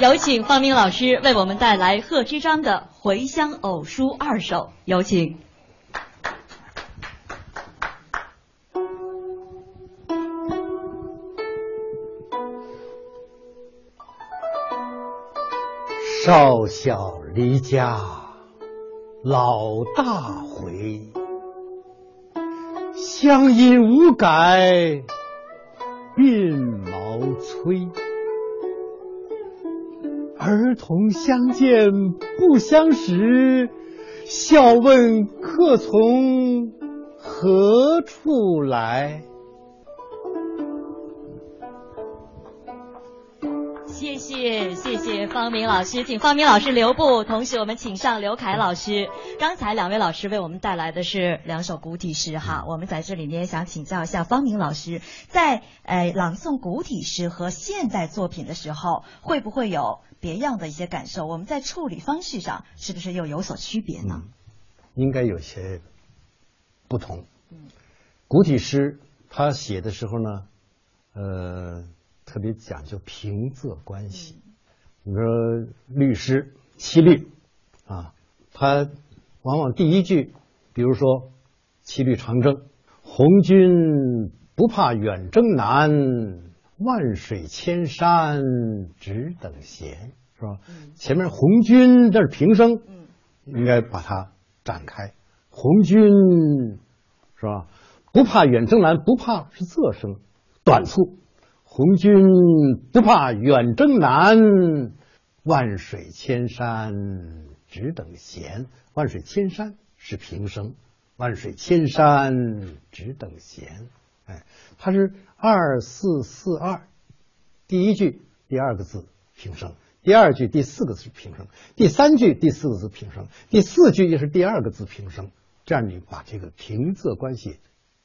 有请方明老师为我们带来贺知章的《回乡偶书二首》，有请。少小离家老大回，乡音无改鬓毛衰。儿童相见不相识，笑问客从何处来。谢谢谢谢方明老师，请方明老师留步。同时，我们请上刘凯老师。刚才两位老师为我们带来的是两首古体诗哈，我们在这里面想请教一下方明老师，在呃朗诵古体诗和现代作品的时候，会不会有别样的一些感受？我们在处理方式上是不是又有所区别呢？应该有些不同。古体诗他写的时候呢，呃。特别讲究平仄关系，你说律师七律啊，他往往第一句，比如说七律长征，红军不怕远征难，万水千山只等闲，是吧？前面红军这是平声，应该把它展开。红军是吧？不怕远征难，不怕是仄声，短促。红军不怕远征难，万水千山只等闲。万水千山是平声，万水千山只等闲。哎，它是二四四二，第一句第二个字平声，第二句第四个字平声，第三句第四个字平声，第四句又是第二个字平声。这样你把这个平仄关系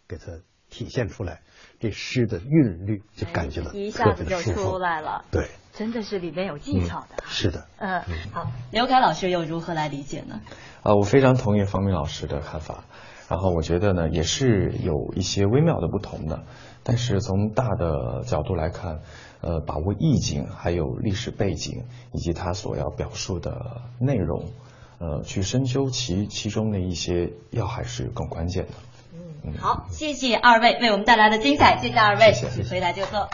给它体现出来。这诗的韵律就感觉到一下子就出来了，对，真的是里面有技巧的。是的，嗯，好，刘凯老师又如何来理解呢？啊，我非常同意方明老师的看法，然后我觉得呢，也是有一些微妙的不同的。但是从大的角度来看，呃，把握意境，还有历史背景以及他所要表述的内容，呃，去深究其其中的一些要害是更关键的。好，谢谢二位为我们带来的精彩，谢谢二位，谢谢，回来就坐。